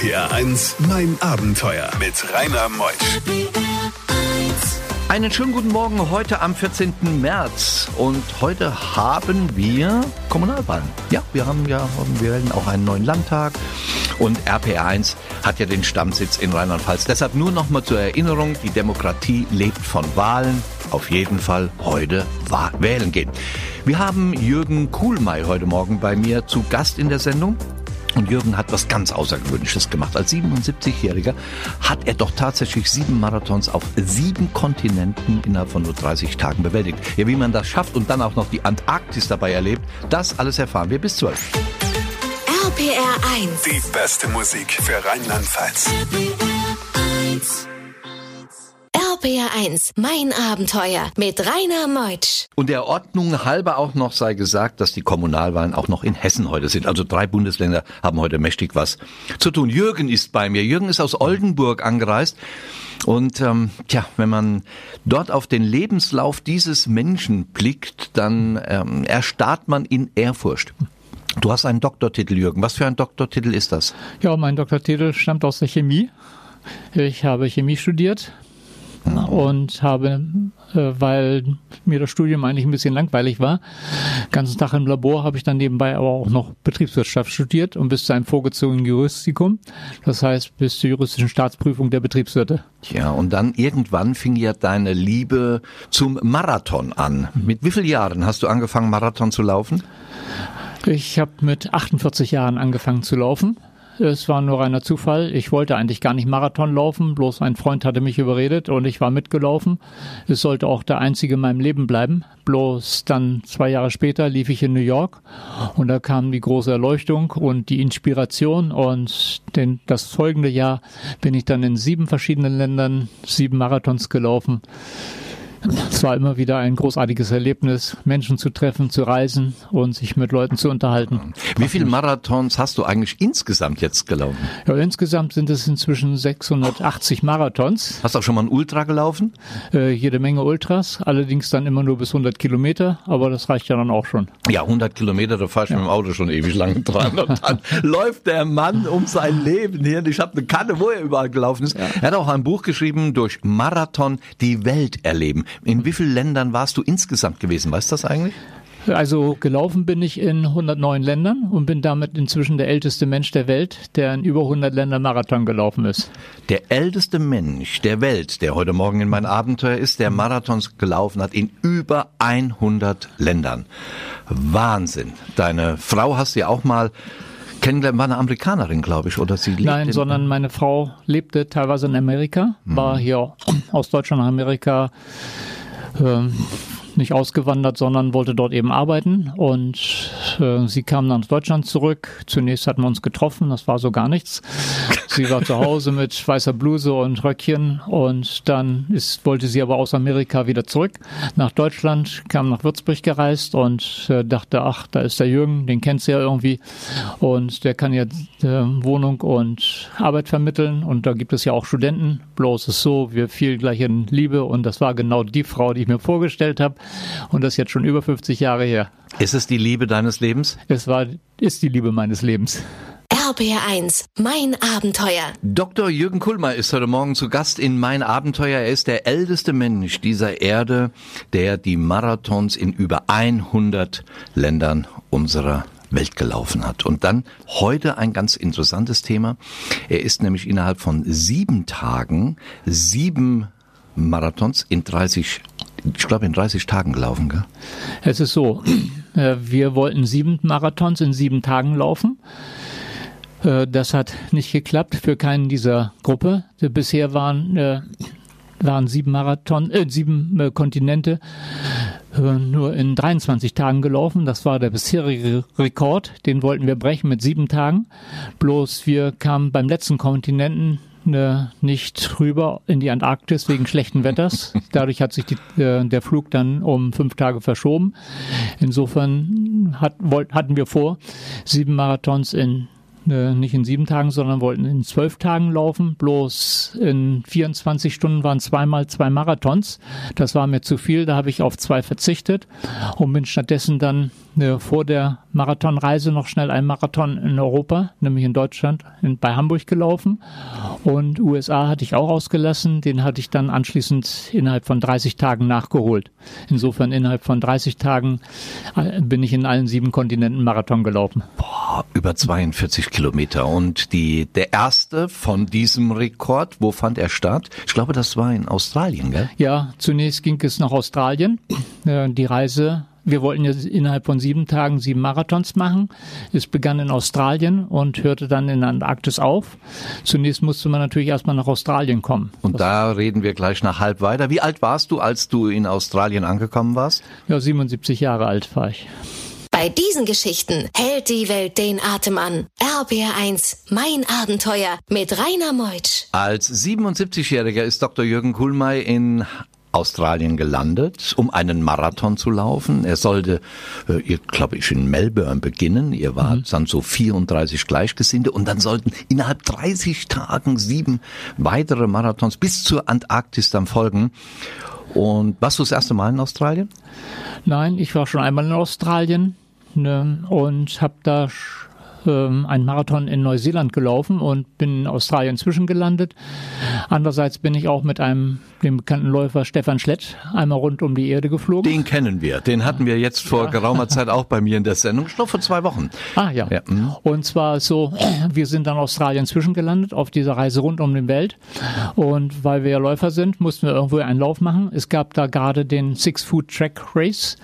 RPR 1, mein Abenteuer mit Rainer Meusch. Einen schönen guten Morgen heute am 14. März und heute haben wir Kommunalwahlen. Ja, wir haben ja, wir wählen auch einen neuen Landtag und RPR 1 hat ja den Stammsitz in Rheinland-Pfalz. Deshalb nur noch mal zur Erinnerung, die Demokratie lebt von Wahlen. Auf jeden Fall heute wählen gehen. Wir haben Jürgen Kuhlmeier heute Morgen bei mir zu Gast in der Sendung. Und Jürgen hat was ganz Außergewöhnliches gemacht. Als 77-Jähriger hat er doch tatsächlich sieben Marathons auf sieben Kontinenten innerhalb von nur 30 Tagen bewältigt. Ja, wie man das schafft und dann auch noch die Antarktis dabei erlebt, das alles erfahren wir bis 12. RPR 1. Die beste Musik für Rheinland-Pfalz. RPR 1, mein Abenteuer mit Rainer Meutsch. Und der Ordnung halber auch noch sei gesagt, dass die Kommunalwahlen auch noch in Hessen heute sind. Also drei Bundesländer haben heute mächtig was zu tun. Jürgen ist bei mir. Jürgen ist aus Oldenburg angereist. Und ähm, tja, wenn man dort auf den Lebenslauf dieses Menschen blickt, dann ähm, erstarrt man in Ehrfurcht. Du hast einen Doktortitel, Jürgen. Was für ein Doktortitel ist das? Ja, mein Doktortitel stammt aus der Chemie. Ich habe Chemie studiert, und habe, äh, weil mir das Studium eigentlich ein bisschen langweilig war, ganzen Tag im Labor habe ich dann nebenbei aber auch noch Betriebswirtschaft studiert und bis zu einem vorgezogenen Juristikum. Das heißt, bis zur juristischen Staatsprüfung der Betriebswirte. Ja, und dann irgendwann fing ja deine Liebe zum Marathon an. Mit wie vielen Jahren hast du angefangen, Marathon zu laufen? Ich habe mit 48 Jahren angefangen zu laufen. Es war nur reiner Zufall. Ich wollte eigentlich gar nicht Marathon laufen, bloß ein Freund hatte mich überredet und ich war mitgelaufen. Es sollte auch der einzige in meinem Leben bleiben. Bloß dann zwei Jahre später lief ich in New York und da kam die große Erleuchtung und die Inspiration und den, das folgende Jahr bin ich dann in sieben verschiedenen Ländern sieben Marathons gelaufen. Es war immer wieder ein großartiges Erlebnis, Menschen zu treffen, zu reisen und sich mit Leuten zu unterhalten. Wie viele Marathons hast du eigentlich insgesamt jetzt gelaufen? Ja, insgesamt sind es inzwischen 680 Marathons. Hast du auch schon mal ein Ultra gelaufen? Äh, jede Menge Ultras, allerdings dann immer nur bis 100 Kilometer, aber das reicht ja dann auch schon. Ja, 100 Kilometer, da fahr ich ja. mit dem Auto schon ewig lang dran. Und dann läuft der Mann um sein Leben hier. Und ich habe eine Kanne, wo er überall gelaufen ist. Ja. Er hat auch ein Buch geschrieben, durch Marathon die Welt erleben. In wie vielen Ländern warst du insgesamt gewesen? Weißt du das eigentlich? Also gelaufen bin ich in 109 Ländern und bin damit inzwischen der älteste Mensch der Welt, der in über 100 Ländern Marathon gelaufen ist. Der älteste Mensch der Welt, der heute Morgen in mein Abenteuer ist, der Marathons gelaufen hat in über 100 Ländern. Wahnsinn. Deine Frau hast du ja auch mal kennengelernt, war eine Amerikanerin, glaube ich, oder sie lebte Nein, sondern meine Frau lebte teilweise in Amerika, war hm. hier aus Deutschland nach Amerika ähm, nicht ausgewandert, sondern wollte dort eben arbeiten. Und äh, sie kam dann nach Deutschland zurück. Zunächst hatten wir uns getroffen, das war so gar nichts. Sie war zu Hause mit weißer Bluse und Röckchen und dann ist, wollte sie aber aus Amerika wieder zurück nach Deutschland, kam nach Würzburg gereist und äh, dachte, ach, da ist der Jürgen, den kennt sie ja irgendwie und der kann ja äh, Wohnung und Arbeit vermitteln und da gibt es ja auch Studenten. Bloß ist so, wir fielen gleich in Liebe und das war genau die Frau, die ich mir vorgestellt habe und das ist jetzt schon über 50 Jahre her. Ist es die Liebe deines Lebens? Es war, ist die Liebe meines Lebens. RBR1, mein Abenteuer. Dr. Jürgen Kuhlmeier ist heute Morgen zu Gast in Mein Abenteuer. Er ist der älteste Mensch dieser Erde, der die Marathons in über 100 Ländern unserer Welt gelaufen hat. Und dann heute ein ganz interessantes Thema. Er ist nämlich innerhalb von sieben Tagen sieben Marathons in 30 ich glaube, in 30 Tagen gelaufen, gell? Es ist so, äh, wir wollten sieben Marathons in sieben Tagen laufen. Äh, das hat nicht geklappt für keinen dieser Gruppe. Bisher waren, äh, waren sieben Marathon, äh, sieben Kontinente nur in 23 Tagen gelaufen. Das war der bisherige Rekord. Den wollten wir brechen mit sieben Tagen. Bloß wir kamen beim letzten Kontinenten äh, nicht rüber in die Antarktis wegen schlechten Wetters. Dadurch hat sich die, äh, der Flug dann um fünf Tage verschoben. Insofern hat, wollt, hatten wir vor, sieben Marathons in äh, nicht in sieben Tagen, sondern wollten in zwölf Tagen laufen. Bloß in 24 Stunden waren zweimal zwei Marathons. Das war mir zu viel, da habe ich auf zwei verzichtet und bin stattdessen dann äh, vor der Marathonreise noch schnell einen Marathon in Europa, nämlich in Deutschland, in, bei Hamburg gelaufen. Und USA hatte ich auch ausgelassen, den hatte ich dann anschließend innerhalb von 30 Tagen nachgeholt. Insofern innerhalb von 30 Tagen äh, bin ich in allen sieben Kontinenten Marathon gelaufen. Boah, über 42 Kilometer. Und die, der erste von diesem Rekord, wo fand er statt? Ich glaube, das war in Australien, gell? Ja, zunächst ging es nach Australien. Äh, die Reise wir wollten jetzt innerhalb von sieben Tagen sieben Marathons machen. Es begann in Australien und hörte dann in Antarktis auf. Zunächst musste man natürlich erstmal nach Australien kommen. Und da reden wir gleich nach halb weiter. Wie alt warst du, als du in Australien angekommen warst? Ja, 77 Jahre alt war ich. Bei diesen Geschichten hält die Welt den Atem an. RBR1, mein Abenteuer mit Rainer Meutsch. Als 77-Jähriger ist Dr. Jürgen Kuhlmeier in Australien gelandet, um einen Marathon zu laufen. Er sollte, äh, glaube ich, in Melbourne beginnen. Ihr wart mhm. dann so 34 Gleichgesinnte und dann sollten innerhalb 30 Tagen sieben weitere Marathons bis zur Antarktis dann folgen. Und warst du das erste Mal in Australien? Nein, ich war schon einmal in Australien ne, und habe da ähm, einen Marathon in Neuseeland gelaufen und bin in Australien zwischengelandet. Andererseits bin ich auch mit einem dem bekannten Läufer Stefan Schlett einmal rund um die Erde geflogen. Den kennen wir. Den hatten wir jetzt vor ja. geraumer Zeit auch bei mir in der Sendung. Ich glaube vor zwei Wochen. Ah ja. ja. Mhm. Und zwar so, wir sind dann Australien zwischengelandet auf dieser Reise rund um die Welt. Und weil wir Läufer sind, mussten wir irgendwo einen Lauf machen. Es gab da gerade den Six Food Track Race.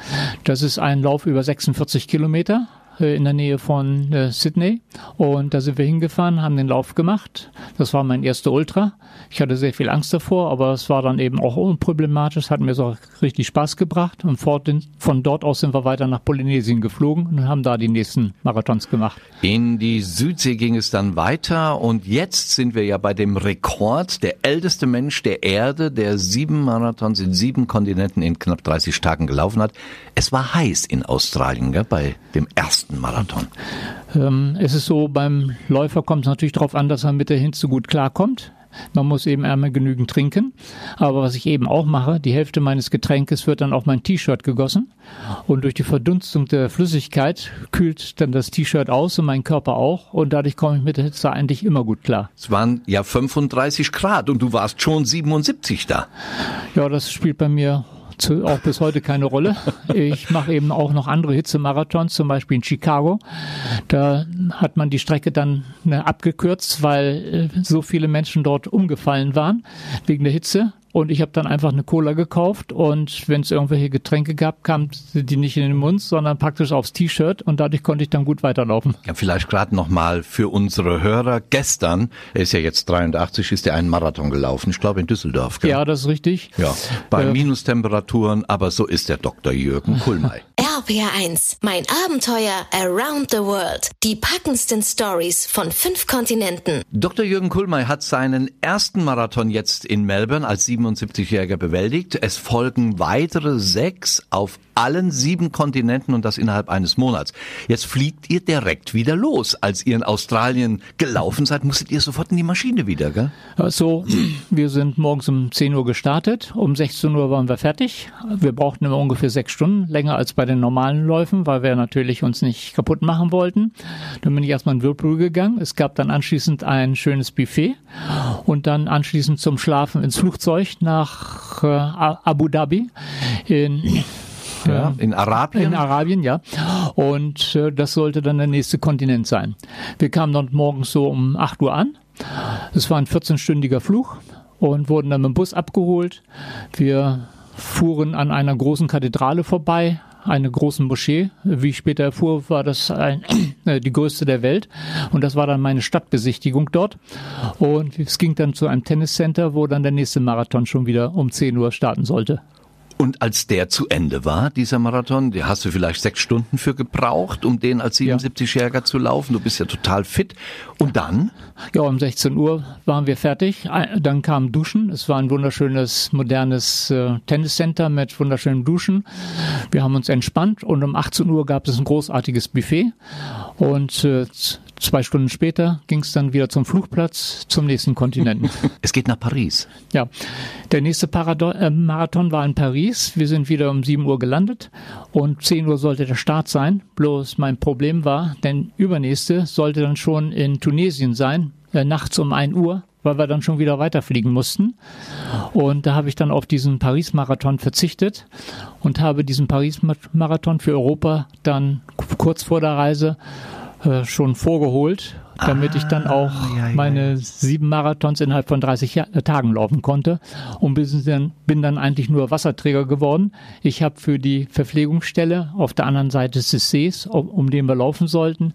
Das ist ein Lauf über 46 Kilometer in der Nähe von äh, Sydney. Und da sind wir hingefahren, haben den Lauf gemacht. Das war mein erster Ultra. Ich hatte sehr viel Angst davor, aber es war dann eben auch unproblematisch, hat mir so richtig Spaß gebracht. Und von dort aus sind wir weiter nach Polynesien geflogen und haben da die nächsten Marathons gemacht. In die Südsee ging es dann weiter und jetzt sind wir ja bei dem Rekord. Der älteste Mensch der Erde, der sieben Marathons in sieben Kontinenten in knapp 30 Tagen gelaufen hat. Es war heiß in Australien, gell, bei dem ersten Marathon. Ähm, es ist so, beim Läufer kommt es natürlich darauf an, dass er mit der Hitze gut klarkommt. Man muss eben einmal genügend trinken. Aber was ich eben auch mache, die Hälfte meines Getränkes wird dann auf mein T-Shirt gegossen. Und durch die Verdunstung der Flüssigkeit kühlt dann das T-Shirt aus und mein Körper auch. Und dadurch komme ich mit der Hitze eigentlich immer gut klar. Es waren ja 35 Grad und du warst schon 77 da. Ja, das spielt bei mir zu, auch bis heute keine Rolle. Ich mache eben auch noch andere Hitzemarathons, zum Beispiel in Chicago. Da hat man die Strecke dann ne, abgekürzt, weil äh, so viele Menschen dort umgefallen waren wegen der Hitze. Und ich habe dann einfach eine Cola gekauft und wenn es irgendwelche Getränke gab, kamen die nicht in den Mund, sondern praktisch aufs T-Shirt und dadurch konnte ich dann gut weiterlaufen. Ja, vielleicht gerade nochmal für unsere Hörer. Gestern, er ist ja jetzt 83, ist er einen Marathon gelaufen, ich glaube in Düsseldorf. Gell? Ja, das ist richtig. Ja, bei äh, Minustemperaturen, aber so ist der Dr. Jürgen Kuhlmei. RPR1, mein Abenteuer around the world. Die packendsten Stories von fünf Kontinenten. Dr. Jürgen Kuhlmei hat seinen ersten Marathon jetzt in Melbourne als 77-Jähriger bewältigt. Es folgen weitere sechs auf allen sieben Kontinenten und das innerhalb eines Monats. Jetzt fliegt ihr direkt wieder los. Als ihr in Australien gelaufen seid, musstet ihr sofort in die Maschine wieder, gell? So, wir sind morgens um 10 Uhr gestartet. Um 16 Uhr waren wir fertig. Wir brauchten immer ungefähr sechs Stunden, länger als bei den normalen Läufen, weil wir natürlich uns nicht kaputt machen wollten. Dann bin ich erstmal in Whirlpool gegangen. Es gab dann anschließend ein schönes Buffet und dann anschließend zum Schlafen ins Flugzeug nach äh, Abu Dhabi in ja, in Arabien? In Arabien, ja. Und äh, das sollte dann der nächste Kontinent sein. Wir kamen dort morgens so um 8 Uhr an. Es war ein 14-stündiger Flug und wurden dann mit dem Bus abgeholt. Wir fuhren an einer großen Kathedrale vorbei, eine große Moschee. Wie ich später erfuhr, war das ein, äh, die größte der Welt. Und das war dann meine Stadtbesichtigung dort. Und es ging dann zu einem Tenniscenter, wo dann der nächste Marathon schon wieder um 10 Uhr starten sollte. Und als der zu Ende war, dieser Marathon, der hast du vielleicht sechs Stunden für gebraucht, um den als 77-Jähriger zu laufen. Du bist ja total fit. Und dann? Ja, um 16 Uhr waren wir fertig. Dann kam Duschen. Es war ein wunderschönes, modernes äh, Tenniscenter mit wunderschönen Duschen. Wir haben uns entspannt und um 18 Uhr gab es ein großartiges Buffet. Und äh, zwei Stunden später ging es dann wieder zum Flugplatz zum nächsten Kontinent. es geht nach Paris. Ja, der nächste Parado äh, Marathon war in Paris. Wir sind wieder um 7 Uhr gelandet und 10 Uhr sollte der Start sein. Bloß mein Problem war, denn übernächste sollte dann schon in Tunesien sein, äh, nachts um 1 Uhr weil wir dann schon wieder weiterfliegen mussten. Und da habe ich dann auf diesen Paris-Marathon verzichtet und habe diesen Paris-Marathon für Europa dann kurz vor der Reise äh, schon vorgeholt, damit ah, ich dann ah, auch ja, ja, meine ja. sieben Marathons innerhalb von 30 äh, Tagen laufen konnte und bin dann, bin dann eigentlich nur Wasserträger geworden. Ich habe für die Verpflegungsstelle auf der anderen Seite des Sees, um, um den wir laufen sollten,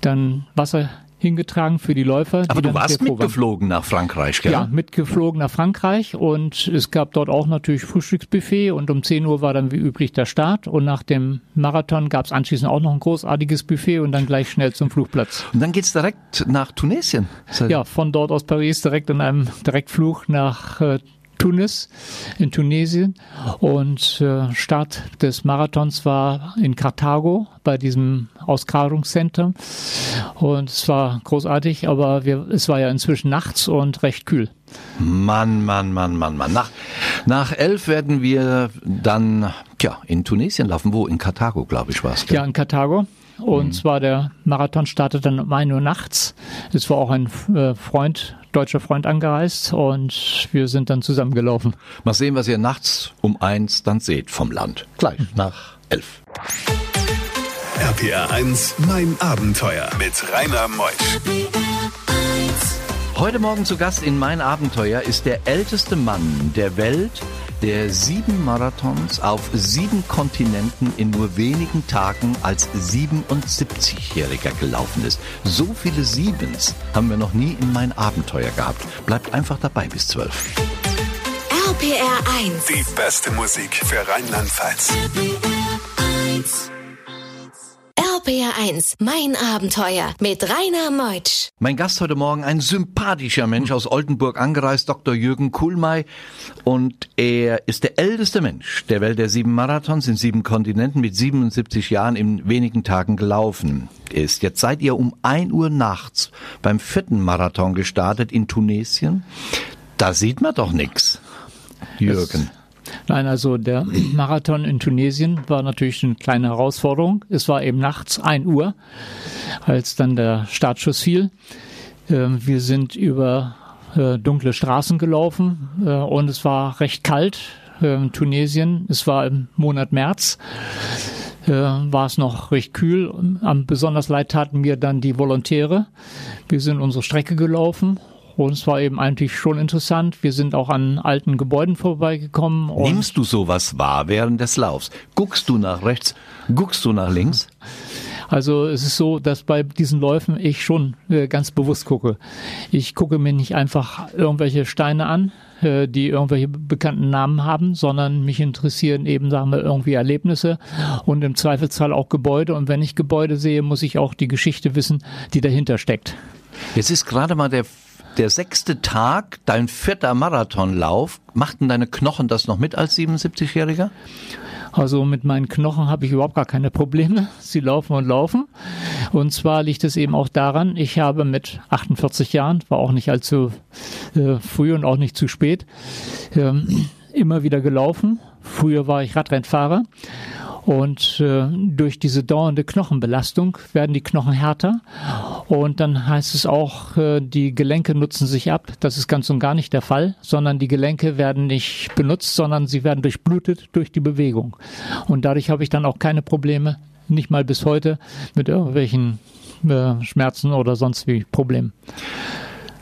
dann Wasser hingetragen für die Läufer. Aber du warst mitgeflogen nach Frankreich, gell? Ja, mitgeflogen nach Frankreich und es gab dort auch natürlich Frühstücksbuffet und um 10 Uhr war dann wie üblich der Start und nach dem Marathon gab es anschließend auch noch ein großartiges Buffet und dann gleich schnell zum Flugplatz. Und dann geht's direkt nach Tunesien? Ja, von dort aus Paris direkt in einem Direktflug nach äh, Tunis in Tunesien und äh, Start des Marathons war in Karthago bei diesem Ausgrabungscenter und es war großartig, aber wir, es war ja inzwischen nachts und recht kühl. Mann, Mann, Mann, Mann, Mann. Nach, nach elf werden wir dann ja, in Tunesien laufen. Wo? In Karthago, glaube ich, war es. Ja, in Karthago. Und mhm. zwar der Marathon startet dann um 1 Uhr nachts. Es war auch ein äh, Freund deutscher Freund angereist und wir sind dann zusammengelaufen. Mal sehen, was ihr nachts um eins dann seht vom Land. Gleich nach elf. RPR 1, mein Abenteuer mit Rainer Meusch. Heute Morgen zu Gast in Mein Abenteuer ist der älteste Mann der Welt, der sieben Marathons auf sieben Kontinenten in nur wenigen Tagen als 77-Jähriger gelaufen ist. So viele Siebens haben wir noch nie in mein Abenteuer gehabt. Bleibt einfach dabei bis zwölf. RPR 1. Die beste Musik für Rheinland-Pfalz. RPR 1. RPR1, mein Abenteuer mit Rainer Meutsch. Mein Gast heute Morgen, ein sympathischer Mensch aus Oldenburg angereist, Dr. Jürgen Kuhlmei. Und er ist der älteste Mensch der Welt der sieben Marathons in sieben Kontinenten mit 77 Jahren in wenigen Tagen gelaufen ist. Jetzt seid ihr um ein Uhr nachts beim vierten Marathon gestartet in Tunesien. Da sieht man doch nichts, Jürgen. Das Nein, also der Marathon in Tunesien war natürlich eine kleine Herausforderung. Es war eben nachts 1 Uhr, als dann der Startschuss fiel. Ähm, wir sind über äh, dunkle Straßen gelaufen äh, und es war recht kalt in Tunesien. Es war im Monat März. Äh, war es noch recht kühl. Am besonders leid taten mir dann die Volontäre. Wir sind unsere Strecke gelaufen und es war eben eigentlich schon interessant. Wir sind auch an alten Gebäuden vorbeigekommen. Nimmst du sowas wahr während des Laufs? Guckst du nach rechts? Guckst du nach links? Also es ist so, dass bei diesen Läufen ich schon äh, ganz bewusst gucke. Ich gucke mir nicht einfach irgendwelche Steine an, äh, die irgendwelche bekannten Namen haben, sondern mich interessieren eben, sagen wir, irgendwie Erlebnisse und im Zweifelsfall auch Gebäude. Und wenn ich Gebäude sehe, muss ich auch die Geschichte wissen, die dahinter steckt. Jetzt ist gerade mal der der sechste Tag, dein vierter Marathonlauf, machten deine Knochen das noch mit als 77-Jähriger? Also mit meinen Knochen habe ich überhaupt gar keine Probleme. Sie laufen und laufen. Und zwar liegt es eben auch daran, ich habe mit 48 Jahren, war auch nicht allzu äh, früh und auch nicht zu spät, ähm, immer wieder gelaufen. Früher war ich Radrennfahrer und äh, durch diese dauernde Knochenbelastung werden die Knochen härter. Und dann heißt es auch, äh, die Gelenke nutzen sich ab. Das ist ganz und gar nicht der Fall, sondern die Gelenke werden nicht benutzt, sondern sie werden durchblutet durch die Bewegung. Und dadurch habe ich dann auch keine Probleme, nicht mal bis heute, mit irgendwelchen äh, Schmerzen oder sonst wie Problemen.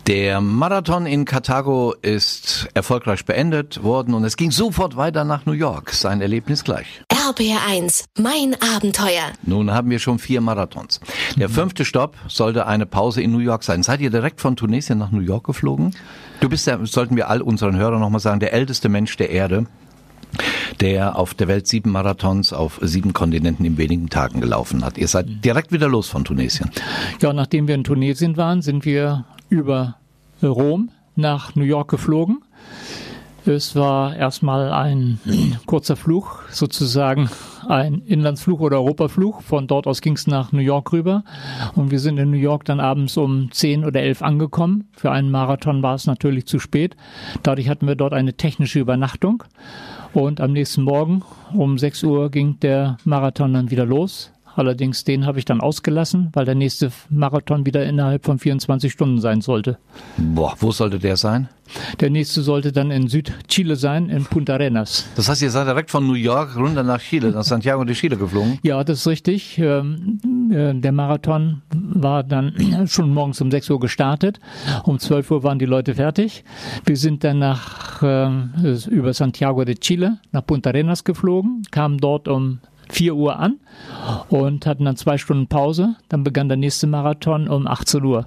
Der Marathon in Karthago ist erfolgreich beendet worden und es ging sofort weiter nach New York. Sein Erlebnis gleich. RBR1, mein Abenteuer. Nun haben wir schon vier Marathons. Der mhm. fünfte Stopp sollte eine Pause in New York sein. Seid ihr direkt von Tunesien nach New York geflogen? Du bist ja, sollten wir all unseren Hörern nochmal sagen, der älteste Mensch der Erde der auf der Welt sieben Marathons auf sieben Kontinenten in wenigen Tagen gelaufen hat. Ihr seid direkt wieder los von Tunesien. Ja, nachdem wir in Tunesien waren, sind wir über Rom nach New York geflogen. Es war erstmal ein kurzer Flug, sozusagen ein Inlandsflug oder Europaflug. Von dort aus ging es nach New York rüber. Und wir sind in New York dann abends um 10 oder 11 angekommen. Für einen Marathon war es natürlich zu spät. Dadurch hatten wir dort eine technische Übernachtung. Und am nächsten Morgen um 6 Uhr ging der Marathon dann wieder los. Allerdings den habe ich dann ausgelassen, weil der nächste Marathon wieder innerhalb von 24 Stunden sein sollte. Boah, wo sollte der sein? Der nächste sollte dann in Südchile sein, in Punta Arenas. Das heißt, ihr seid direkt von New York runter nach Chile, nach Santiago de Chile geflogen? Ja, das ist richtig. Ähm, äh, der Marathon war dann schon morgens um 6 Uhr gestartet. Um 12 Uhr waren die Leute fertig. Wir sind dann nach, ähm, über Santiago de Chile nach Punta Arenas geflogen, kamen dort um 4 Uhr an und hatten dann zwei Stunden Pause. Dann begann der nächste Marathon um 18 Uhr.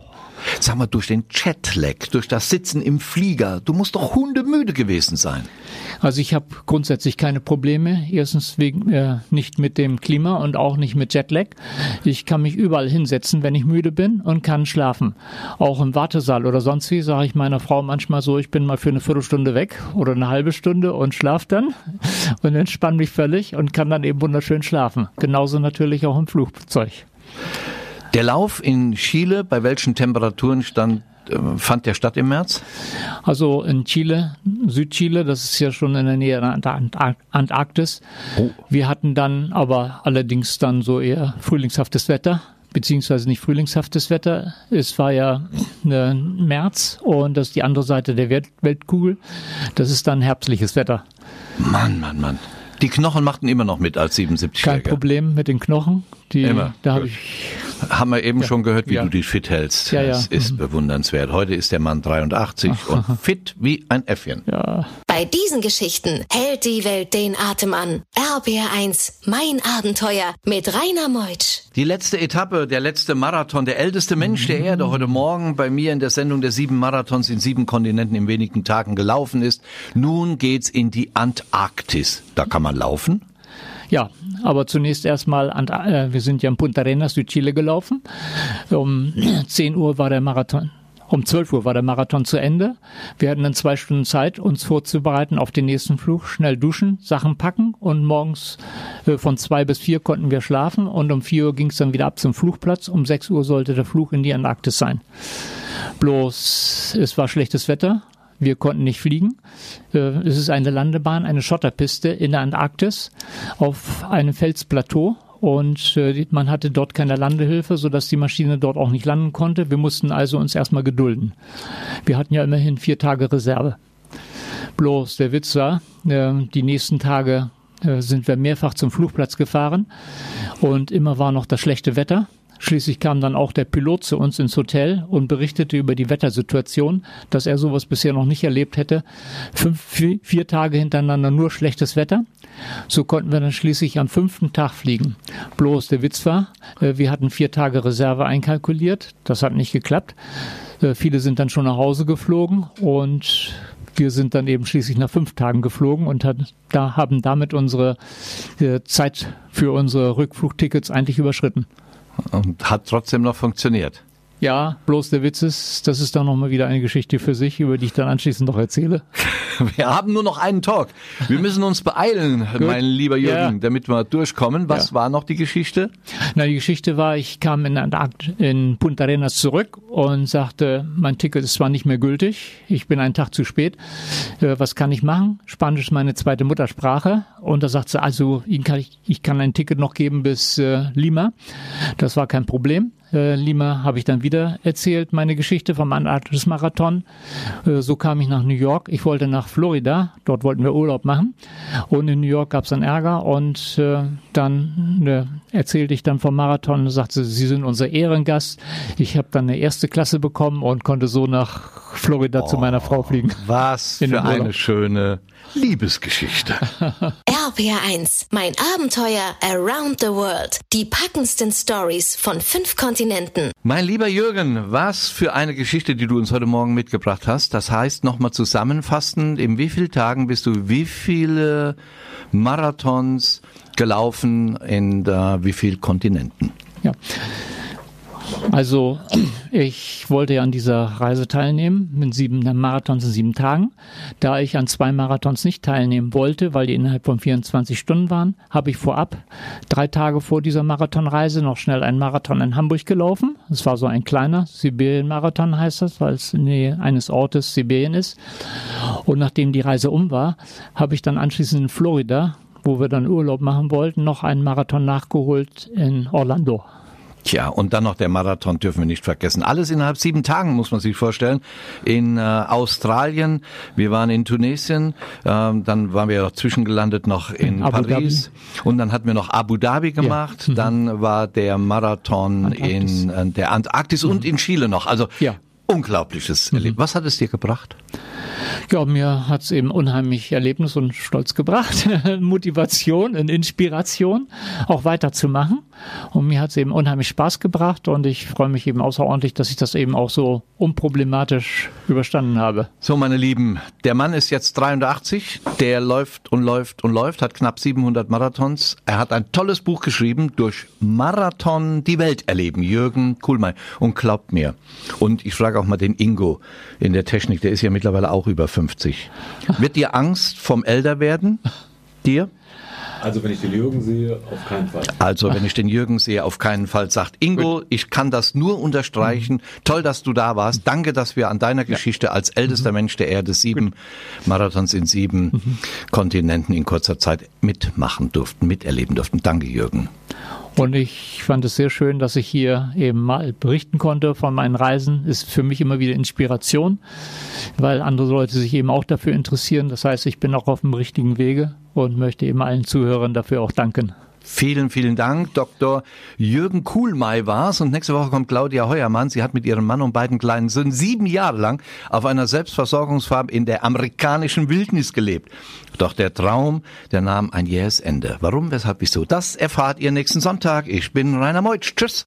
Sag mal, durch den Jetlag, durch das Sitzen im Flieger, du musst doch hundemüde gewesen sein. Also ich habe grundsätzlich keine Probleme. Erstens wegen äh, nicht mit dem Klima und auch nicht mit Jetlag. Ich kann mich überall hinsetzen, wenn ich müde bin und kann schlafen. Auch im Wartesaal oder sonst wie sage ich meiner Frau manchmal so, ich bin mal für eine Viertelstunde weg oder eine halbe Stunde und schlaf dann und entspanne mich völlig und kann dann eben wunderschön schlafen. Genauso natürlich auch im Flugzeug. Der Lauf in Chile, bei welchen Temperaturen stand fand der statt im März? Also in Chile, Südchile, das ist ja schon in der Nähe der Antarktis. Oh. Wir hatten dann aber allerdings dann so eher frühlingshaftes Wetter, beziehungsweise nicht frühlingshaftes Wetter. Es war ja äh, März und das ist die andere Seite der Weltkugel. Das ist dann herbstliches Wetter. Mann, Mann, Mann. Die Knochen machten immer noch mit als 77 Kein Problem mit den Knochen. Die, immer. Da habe ich haben wir eben ja. schon gehört, wie ja. du dich fit hältst. Ja, das ist mhm. bewundernswert. Heute ist der Mann 83 Ach. und fit wie ein Äffchen. Ja. Bei diesen Geschichten hält die Welt den Atem an. RBR1, mein Abenteuer mit Rainer Meutsch. Die letzte Etappe, der letzte Marathon, der älteste Mensch der Erde heute Morgen bei mir in der Sendung der sieben Marathons in sieben Kontinenten in wenigen Tagen gelaufen ist. Nun geht's in die Antarktis. Da kann man laufen? Ja, aber zunächst erstmal, an, äh, wir sind ja in Punta Arenas, Südchile gelaufen. Um 10 Uhr war der Marathon. Um 12 Uhr war der Marathon zu Ende. Wir hatten dann zwei Stunden Zeit, uns vorzubereiten auf den nächsten Flug, schnell duschen, Sachen packen und morgens äh, von zwei bis vier konnten wir schlafen und um vier Uhr ging es dann wieder ab zum Flugplatz. Um sechs Uhr sollte der Flug in die Antarktis sein. Bloß es war schlechtes Wetter wir konnten nicht fliegen. Äh, es ist eine Landebahn, eine Schotterpiste in der Antarktis auf einem Felsplateau und äh, man hatte dort keine Landehilfe, sodass die Maschine dort auch nicht landen konnte. Wir mussten also uns erstmal gedulden. Wir hatten ja immerhin vier Tage Reserve. Bloß der Witz war, äh, die nächsten Tage sind wir mehrfach zum Flugplatz gefahren und immer war noch das schlechte Wetter. Schließlich kam dann auch der Pilot zu uns ins Hotel und berichtete über die Wettersituation, dass er sowas bisher noch nicht erlebt hätte. Fünf, vier, vier Tage hintereinander nur schlechtes Wetter. So konnten wir dann schließlich am fünften Tag fliegen. Bloß der Witz war, äh, wir hatten vier Tage Reserve einkalkuliert. Das hat nicht geklappt. Äh, viele sind dann schon nach Hause geflogen und wir sind dann eben schließlich nach fünf Tagen geflogen und hat, da haben damit unsere äh, Zeit für unsere Rückflugtickets eigentlich überschritten. Und hat trotzdem noch funktioniert. Ja, bloß der Witz ist, das ist dann nochmal wieder eine Geschichte für sich, über die ich dann anschließend noch erzähle. Wir haben nur noch einen Talk. Wir müssen uns beeilen, mein lieber Jürgen, ja. damit wir durchkommen. Was ja. war noch die Geschichte? Na, die Geschichte war, ich kam in, in Punta Arenas zurück und sagte, mein Ticket ist zwar nicht mehr gültig, ich bin einen Tag zu spät. Äh, was kann ich machen? Spanisch ist meine zweite Muttersprache. Und da sagt sie, also ich kann, ich kann ein Ticket noch geben bis äh, Lima. Das war kein Problem. Äh, Lima habe ich dann wieder erzählt, meine Geschichte vom Antarktis-Marathon. Äh, so kam ich nach New York. Ich wollte nach Florida, dort wollten wir Urlaub machen. Und in New York gab es dann Ärger und äh, dann ne, erzählte ich dann vom Marathon und sagte, Sie sind unser Ehrengast. Ich habe dann eine erste Klasse bekommen und konnte so nach Florida oh, zu meiner Frau fliegen. Was für eine schöne Liebesgeschichte. RPR1, mein Abenteuer Around the World. Die packendsten Stories von fünf Kontinenten. Mein lieber Jürgen, was für eine Geschichte, die du uns heute Morgen mitgebracht hast. Das heißt, nochmal zusammenfassend, in wie vielen Tagen bist du wie viele Marathons gelaufen in äh, wie vielen Kontinenten? Ja. Also ich wollte ja an dieser Reise teilnehmen mit sieben Marathons in sieben Tagen. Da ich an zwei Marathons nicht teilnehmen wollte, weil die innerhalb von 24 Stunden waren, habe ich vorab drei Tage vor dieser Marathonreise noch schnell einen Marathon in Hamburg gelaufen. Es war so ein kleiner Sibirien-Marathon heißt das, weil es in Nähe eines Ortes Sibirien ist. Und nachdem die Reise um war, habe ich dann anschließend in Florida wo wir dann Urlaub machen wollten, noch einen Marathon nachgeholt in Orlando. Tja, und dann noch der Marathon dürfen wir nicht vergessen. Alles innerhalb sieben Tagen, muss man sich vorstellen. In äh, Australien, wir waren in Tunesien, äh, dann waren wir zwischengelandet noch in, in Paris Dhabi. und dann hatten wir noch Abu Dhabi gemacht. Ja. Mhm. Dann war der Marathon Antarktis. in äh, der Antarktis mhm. und in Chile noch. Also ja. unglaubliches mhm. Erlebnis. Was hat es dir gebracht? Ja, mir hat es eben unheimlich Erlebnis und Stolz gebracht, Motivation und Inspiration, auch weiterzumachen. Und mir hat es eben unheimlich Spaß gebracht und ich freue mich eben außerordentlich, dass ich das eben auch so unproblematisch überstanden habe. So, meine Lieben, der Mann ist jetzt 83, der läuft und läuft und läuft, hat knapp 700 Marathons. Er hat ein tolles Buch geschrieben, durch Marathon die Welt erleben, Jürgen Kuhlmeier. Und glaubt mir, und ich frage auch mal den Ingo in der Technik, der ist ja mittlerweile auch über 50. Wird dir Angst vom Älterwerden? Dir? Also wenn ich den Jürgen sehe, auf keinen Fall. Also wenn ich den Jürgen sehe, auf keinen Fall. Sagt Ingo, ich kann das nur unterstreichen. Mhm. Toll, dass du da warst. Danke, dass wir an deiner Geschichte als ältester mhm. Mensch der Erde sieben Gut. Marathons in sieben mhm. Kontinenten in kurzer Zeit mitmachen durften, miterleben durften. Danke, Jürgen. Und ich fand es sehr schön, dass ich hier eben mal berichten konnte von meinen Reisen. Ist für mich immer wieder Inspiration, weil andere Leute sich eben auch dafür interessieren. Das heißt, ich bin auch auf dem richtigen Wege und möchte eben allen Zuhörern dafür auch danken. Vielen, vielen Dank. Dr. Jürgen Kuhlmei war's. Und nächste Woche kommt Claudia Heuermann. Sie hat mit ihrem Mann und beiden kleinen Söhnen sieben Jahre lang auf einer Selbstversorgungsfarm in der amerikanischen Wildnis gelebt. Doch der Traum, der nahm ein jähes Ende. Warum, weshalb, wieso? Das erfahrt ihr nächsten Sonntag. Ich bin Rainer Meutsch. Tschüss.